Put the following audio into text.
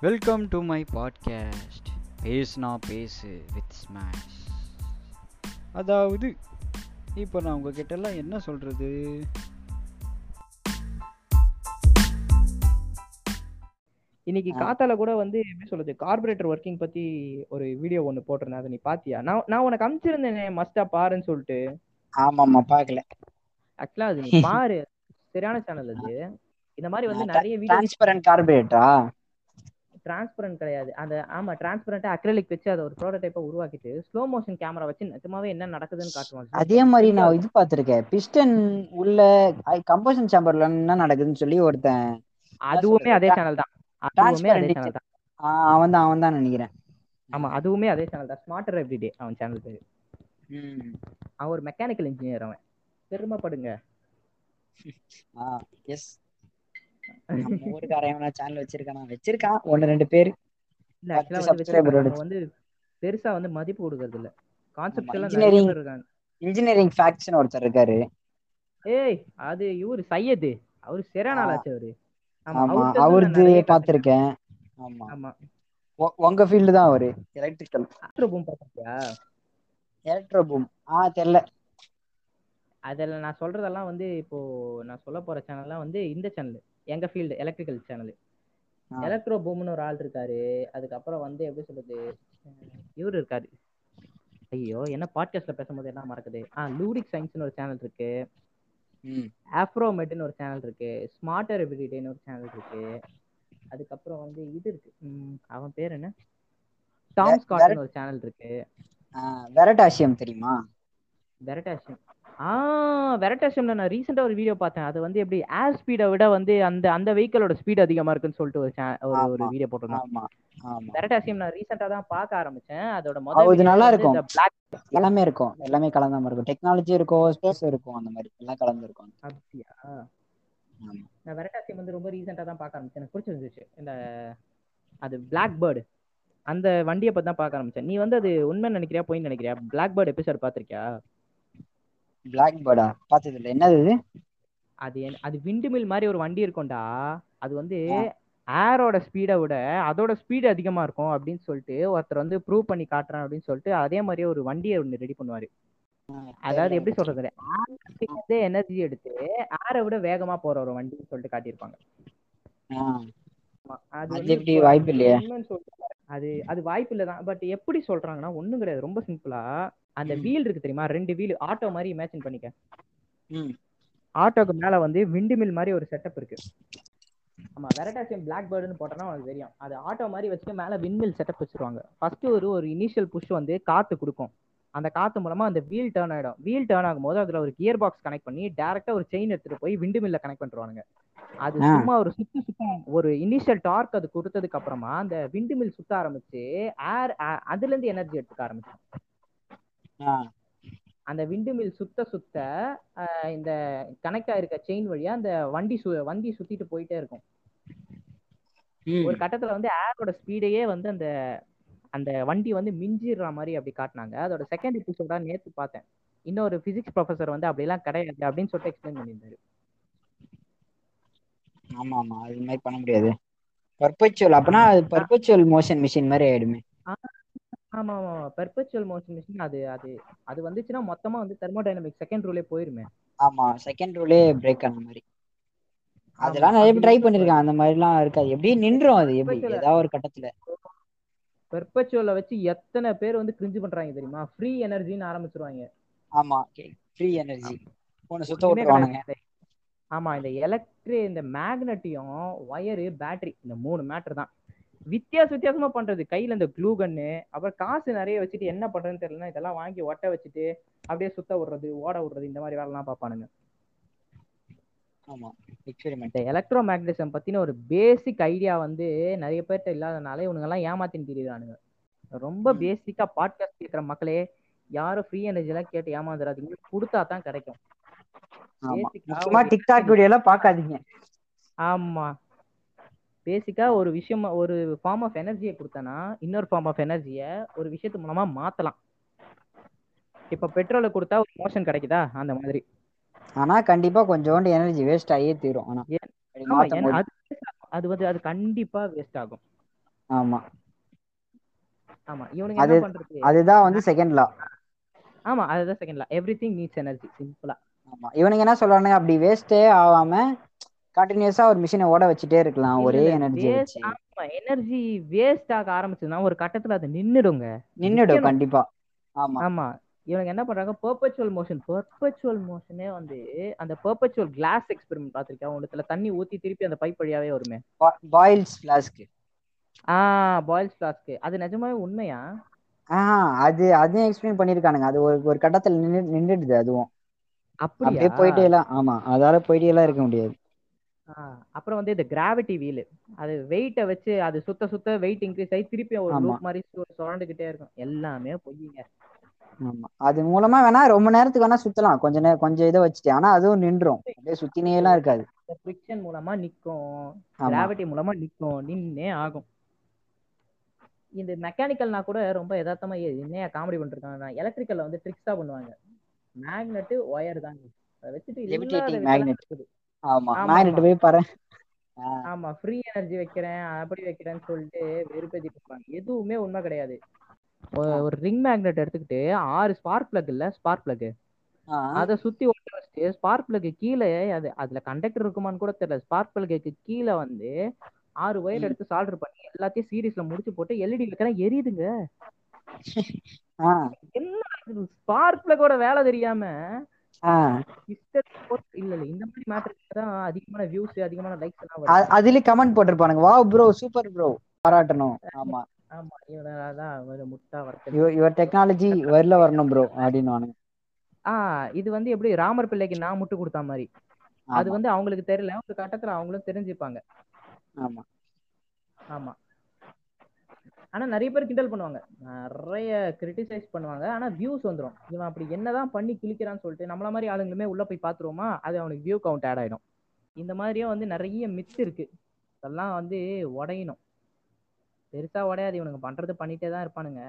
Welcome to my podcast பேசுனா பேசு with smash அதாவது இப்போ நான் உங்ககிட்ட எல்லாம் என்ன சொல்கிறது இன்னைக்கு காத்தால கூட வந்து எப்படி சொல்றது? கார்பரேட்டர் ஒர்க்கிங் பத்தி ஒரு வீடியோ ஒன்னு போட்டிருந்தேன். அதை நீ பாத்தியா? நான் நான் உனக்கு அனுப்பிச்சிருந்தேனே மஸ்டா பாருன்னு சொல்லிட்டு. ஆமாமா பாக்கல. ஆக்சுவலா அது நீ பாரு. சரியான சேனல் அது. இந்த மாதிரி வந்து நிறைய வீடியோ கார்பரேட்டரா டிரான்ஸ்பரண்ட் கிடையாது. அந்த ஆமா டிரான்ஸ்பரண்டா அக்ரலிக் வச்சு அதை ஒரு ப்ரோட்டோடைப்பா உருவாக்கிட்டு ஸ்லோ மோஷன் கேமரா வச்சு நிஜமாவே என்ன நடக்குதுன்னு காட்டுவாங்க அதே மாதிரி நான் இது பார்த்திருக்கேன். பிஸ்டன் உள்ள கம்பஷன் சேம்பர்ல என்ன நடக்குதுன்னு சொல்லி ஒருத்தன் அதுவுமே அதே சேனல் தான். அதுவுமே அதே சேனல் தான். அவன் தான் அவன் தான் நினைக்கிறேன். ஆமா அதுவுமே அதே சேனல் தான். ஸ்மார்ட்டர் எவ்ரிடே அவன் சேனல் பேரு. அவன் ஒரு மெக்கானிக்கல் இன்ஜினியர் அவன். பெருமைப்படுங்க. ஆ எஸ் நம்ம ஊருக்காரன் சேனல் வச்சிருக்கானா வச்சிருக்கான் ஒன்னு ரெண்டு பேர். வந்து பெருசா வந்து மதிப்பு கொடுக்கறது இல்ல. கான்செப்ட் எல்லாம் இன்ஜினியரிங் ஃபேக்ட்ஸ்னு ஒருத்தர் இருக்காரு. ஏய் அது இவரு சையது. அவரு. ஆளாச்சு அவரு. ஆமா அவருது ஆமா. ஆமா. உங்க ஃபீல்டு தான் அவரு எலக்ட்ரிக்கல் ஆஸ்ட்ரோ பூம் பாத்தியா எலக்ட்ரோ பூம் ஆ தெரியல அதுல நான் சொல்றதெல்லாம் வந்து இப்போ நான் சொல்ல போற சேனல்லாம் வந்து இந்த சேனல் எங்க ஃபீல்டு எலக்ட்ரிக்கல் சேனல். எலக்ட்ரோ பூம்னு ஒரு ஆள் இருக்காரு. அதுக்கப்புறம் வந்து எப்படி சொல்றது? இவர் இருக்காரு. ஐயோ என்ன பாட்காஸ்ட்ல பேசும்போது என்ன மறக்குது. ஆ லூரிக் சயின்ஸ்னு ஒரு சேனல் இருக்கு. ஆஃப்ரோமெட்னு ஒரு சேனல் இருக்கு. ஸ்மார்ட்டர் எவ்ரிடேன்னு ஒரு சேனல் இருக்கு. அதுக்கப்புறம் வந்து இது இருக்கு. அவன் பேர் என்ன? டாம் ஸ்காட்னு ஒரு சேனல் இருக்கு. வெரட்டாசியம் தெரியுமா? வெரட்டாசியம். ஆ வெரட்டாசியம்ல நான் ரீசெண்டா ஒரு வீடியோ பார்த்தேன். அது வந்து எப்படி ஏர் ஸ்பீடை விட வந்து அந்த அந்த வெஹிக்கிளோட ஸ்பீட் அதிகமா இருக்குன்னு சொல்லிட்டு ஒரு ஒரு ஒரு. வீடியோ ஆமா வெரட்டாசியம் நான் ரீசெண்டா தான் பார்க்க ஆரம்பிச்சேன். அதோட அது முதல் நல்லா video வந்து இருக்கும். எல்லாமே இருக்கும். எல்லாமே கலந்த மாதிரி இருக்கும். டெக்னாலஜி இருக்கும் ஸ்பேஸ் இருக்கும் அந்த மாதிரி எல்லாம் கலந்து இருக்கும். அப்படியா. நான் வெரட்டாசியம் வந்து ரொம்ப ரீசெண்டா தான் பார்க்க ஆரம்பிச்சேன். எனக்கு பிடிச்சிருந்துச்சு. இந்த அது பிளாக் பேர்டு அந்த வண்டியை பத்தி தான் பார்க்க ஆரம்பிச்சேன். நீ வந்து அது உண்மை நினைக்கிறியா போய் நினைக்கிறியா? பிளாக் பேர்டு எபிசோட் பார்த்திருக்கியா? பிளாக் பேர்டா பார்த்தது இல்லை என்னது இது? அது அது விண்டு மில் மாதிரி ஒரு வண்டி இருக்கும்டா. அது வந்து. ஏரோட ஸ்பீடை விட அதோட ஸ்பீடு அதிகமா இருக்கும் அப்படின்னு சொல்லிட்டு ஒருத்தர் வந்து ப்ரூவ் பண்ணி காட்டுறேன் அப்படின்னு சொல்லிட்டு அதே மாதிரியே ஒரு வண்டியை ஒன்று ரெடி பண்ணுவாரு. அதாவது எப்படி சொல்றது? எனர்ஜி எடுத்து ஏரை விட வேகமா போற ஒரு வண்டின்னு சொல்லிட்டு காட்டியிருப்பாங்க. அது எப்படி வாய்ப்பு இல்லையே? அது அது வாய்ப்பு இல்லை தான். பட் எப்படி சொல்றாங்கன்னா ஒண்ணும் கிடையாது. ரொம்ப சிம்பிளா அந்த. வீல் இருக்கு தெரியுமா? ரெண்டு வீல். ஆட்டோ மாதிரி இமேஜின் பண்ணிக்க. ஆட்டோக்கு மேல வந்து விண்டு மில் மாதிரி ஒரு செட்டப் இருக்கு. ஆமா வெரட்டாசியம் பிளாக் பேர்டுன்னு போட்டோம்னா உனக்கு தெரியும். அது ஆட்டோ மாதிரி வச்சுட்டு மேல விண்மில் செட்டப் வச்சிருவாங்க. ஃபர்ஸ்ட் ஒரு ஒரு இனிஷியல் புஷ் வந்து காத்து கொடுக்கும். அந்த காத்து மூலமா அந்த வீல் டேர்ன் ஆயிடும். வீல் டேர்ன் ஆகும்போது அதுல ஒரு கியர் பாக்ஸ் கனெக்ட் பண்ணி டைரக்டா ஒரு செயின் எடுத்துட்டு போய் விண்டு மில்ல கனெக்ட் பண்ணிருவானுங்க. அது. சும்மா ஒரு சுத்து சுத்தம் ஒரு இனிஷியல் டார்க் அது கொடுத்ததுக்கு அப்புறமா அந்த விண்டு மில் சுத்த ஆரம்பிச்சு ஏர் அதுல இருந்து எனர்ஜி எடுத்துக்க ஆரம்பிச்சிடும். ஆ, அந்த விண்டு மில் சுத்த சுத்த இந்த கனெக்ட் ஆயிருக்க செயின் வழியா அந்த வண்டி சு வண்டி சுத்திட்டு போயிட்டே இருக்கும். ஒரு கட்டத்துல வந்து ஏரோட ஸ்பீடையே வந்து அந்த அந்த வண்டி வந்து மிஞ்சிடுற மாதிரி அப்படி காட்டினாங்க. அதோட செகண்ட் எபிசோடா நேத்து பார்த்தேன். இன்னொரு பிசிக்ஸ் ப்ரொஃபசர் வந்து அப்படிலாம் கிடையாது அப்படின்னு சொல்லிட்டு எக்ஸ்பிளைன் பண்ணியிருந்தாரு. ஆமா ஆமா. அது மாதிரி பண்ண முடியாது. பர்பச்சுவல் அப்பனா அது பர்பச்சுவல் மோஷன் மிஷின் மாதிரி ஆயிடுமே. ஆமா ஆமா பெர்பெச்சுவல் மோஷன் மிஷின் அது அது அது வந்துச்சுன்னா மொத்தமா வந்து தெர்மோடைனமிக் செகண்ட் ரூலே போயிருமே. ஆமா செகண்ட் ரூலே பிரேக் ஆன மாதிரி. அதெல்லாம் நிறைய ட்ரை பண்ணிருக்கான் அந்த மாதிரிலாம் இருக்காது. எப்படி நின்றும் அது. எப்படி? ஏதாவது ஒரு கட்டத்துல. பெர்பெச்சுவலை வச்சு எத்தனை பேர் வந்து கிரிஞ்சு பண்றாங்க தெரியுமா? ஃப்ரீ எனர்ஜின்னு ஆரம்பிச்சிருவாங்க. ஆமா ஃப்ரீ எனர்ஜி. ஆமா இந்த எலக்ட்ரி இந்த மேக்னட்டியும் ஒயரு பேட்டரி இந்த மூணு மேட்டர் தான். வித்தியாச வித்தியாசமா பண்றது. கையில இந்த க்ளூ கன்னு அப்புறம் காசு நிறைய வச்சுட்டு என்ன பண்றதுன்னு தெரியல இதெல்லாம் வாங்கி ஒட்ட வச்சுட்டு அப்படியே சுத்த விடுறது ஓட விடுறது இந்த மாதிரி வேலைலாம் பார்ப்பானுங்க. எக்ஸ்பெரிமெண்ட் இந்த எலக்ட்ரோ மேக்னட்டிசம் பத்தின ஒரு பேசிக் ஐடியா வந்து நிறைய பேர்ட்ட இல்லாதனால இவனுங்க எல்லாம் ஏமாத்தின்னு திரியுறானுங்க. ரொம்ப. பேசிக்கா பாட்காஸ்ட் கேட்கிற மக்களே யாரும் ஃப்ரீ எனர்ஜி எல்லாம் கேட்டு ஏமாந்துடாதீங்க கொடுத்தா தான் கிடைக்கும். ஒரு டிக்டாக் வீடியோ எல்லாம் பாக்காதீங்க ஆமா. பேசிக்கா ஒரு விஷயம் ஒரு ஃபார்ம் ஆஃப் எனர்ஜியை கொடுத்தனா இன்னொரு ஃபார்ம் ஆஃப் எனர்ஜியை ஒரு விஷயத்து மூலமா மாத்தலாம். இப்ப பெட்ரோலை கொடுத்தா ஒரு மோஷன் கிடைக்குதா? அந்த மாதிரி. ஆனா கண்டிப்பா கொஞ்சோண்டு எனர்ஜி வேஸ்ட் ஆகியே தீரும். ஆனா அது வந்து அது கண்டிப்பா வேஸ்ட் ஆகும். ஆமா. ஆமா இவனுங்க என்ன பண்றது? அதுதான் வந்து செகண்ட் லா ஆமா அதுதான் second law every thing needs energy சிம்பிளா ஆமா. இவனுங்க என்ன சொல்றானுங்க? அப்படி வேஸ்டே ஆகாம கண்டினியூஸா ஒரு மிஷினை ஓட வச்சுட்டே இருக்கலாம். ஒரே எனர்ஜி ஆமா எனர்ஜி வேஸ்ட் ஆக ஆரம்பிச்சதுன்னா ஒரு கட்டத்துல அது நின்னுடுங்க. நின்னுடும். கண்டிப்பா. ஆமா. ஆமா. இவங்க என்ன பண்றாங்க? பெர்பச்சுவல் மோஷன் பெர்பச்சுவல் மோஷனே வந்து அந்த பெர்பச்சுவல் கிளாஸ் எக்ஸ்பெரிமெண்ட் பாத்திருக்கேன் உங்களுக்கு தண்ணி ஊத்தி திருப்பி அந்த பைப் வழியாவே வருமே. பாயில்ஸ் ஃபிளாஸ்க் ஆ பாய்ல்ஸ் ஃபிளாஸ்க் அது நிஜமாவே உண்மையா? ஆஹ் அது அதையும் எக்ஸ்பிளைன் பண்ணிருக்கானுங்க. அது ஒரு ஒரு கட்டத்துல நின்னு நின்றுடுது அதுவும். அப்படியா? போயிட்டே எல்லாம் ஆமா. அதால போயிட்டே எல்லாம் இருக்க முடியாது. ஆ, அப்புறம் வந்து இந்த கிராவிட்டி வீல் அது வெயிட்டை வச்சு அது சுத்த சுத்த வெயிட் இன்க்ரீஸ் ஆகி திருப்பி ஒரு. லூப் மாதிரி சு- சுழண்டுகிட்டே இருக்கும். எல்லாமே பொய்யுங்க ஆமா. அது மூலமா வேணா ரொம்ப நேரத்துக்கு வேணா சுத்தலாம். கொஞ்ச நேரம் கொஞ்சம் இதை வச்சுட்டு ஆனா அதுவும் நின்றும். அப்படியே சுத்தினே எல்லாம் இருக்காது. ஃப்ரிக்ஷன் மூலமா நிக்கும். கிராவிட்டி மூலமா நிக்கும். நின்னே ஆகும். இந்த மெக்கானிக்கல்னா கூட ரொம்ப யதார்த்தமா என்னையா காமெடி பண்ணிருக்காங்க எலக்ட்ரிக்கல்ல வந்து ட்ரிக்ஸா பண்ணுவாங்க. மேக்னெட் ஒயர் தாங்க. அதை வச்சுட்டு. இருக்குது. ஆமா. மேக்னெட். போய் பாரு. ஆமா. ஃப்ரீ எனர்ஜி வைக்கிறேன். அப்படி வைக்கிறேன்னு சொல்லிட்டு வெறுப்பேத்திட்டு இருப்பாங்க. எதுவுமே உண்மை கிடையாது. ஒரு ரிங் மேக்னெட் எடுத்துக்கிட்டு ஆறு ஸ்பார்க் பிளக் இல்ல ஸ்பார்க் பிளக் அதை சுத்தி ஒட்ட வச்சுட்டு ஸ்பார்க் பிளக் கீழே அது அதுல கண்டக்டர் இருக்குமான்னு கூட தெரியல. ஸ்பார்க் பிளக்கு கீழே வந்து ஆறு ஒயர். எடுத்து சால்டர் பண்ணி எல்லாத்தையும் சீரிஸ்ல முடிச்சு போட்டு எல்இடி வைக்கிறேன். எரியுதுங்க. என்ன ஸ்பார்க் பிளக்கோட வேலை தெரியாம இல்ல இல்ல இந்த மாதிரி மேட்டருக்கு தான் அதிகமான வியூஸ் அதிகமான லைக்ஸ் அதுலயும் கமெண்ட் போட்டிருப்பானுங்க. வா ப்ரோ சூப்பர் ப்ரோ பாராட்டணும். ஆமா. ஆமா இவனாலதான் ஒரு முட்டா வரது யுவர் டெக்னாலஜி வரல வரணும் ப்ரோ அப்படின்னு ஆஹ் இது வந்து எப்படி ராமர் பிள்ளைக்கு நான் முட்டு கொடுத்த மாதிரி. அது வந்து அவங்களுக்கு தெரியல ஒரு கட்டத்துல அவங்களும் தெரிஞ்சுப்பாங்க. ஆமா. ஆமா. ஆனா நிறைய பேர் கிண்டல் பண்ணுவாங்க. நிறைய கிரிட்டிசைஸ் பண்ணுவாங்க. ஆனா வியூஸ் வந்துரும். இவன் அப்படி என்னதான் பண்ணி கிழிக்கிறான்னு சொல்லிட்டு நம்மள மாதிரி ஆளுங்களுமே உள்ள போய் பாத்துருவோமா அது அவனுக்கு வியூ கவுண்ட் ஆட் ஆயிடும். இந்த மாதிரியே வந்து நிறைய மித் இருக்கு. அதெல்லாம் வந்து உடையணும். பெருசா உடையாது. இவனுங்க பண்றது பண்ணிட்டே தான் இருப்பானுங்க.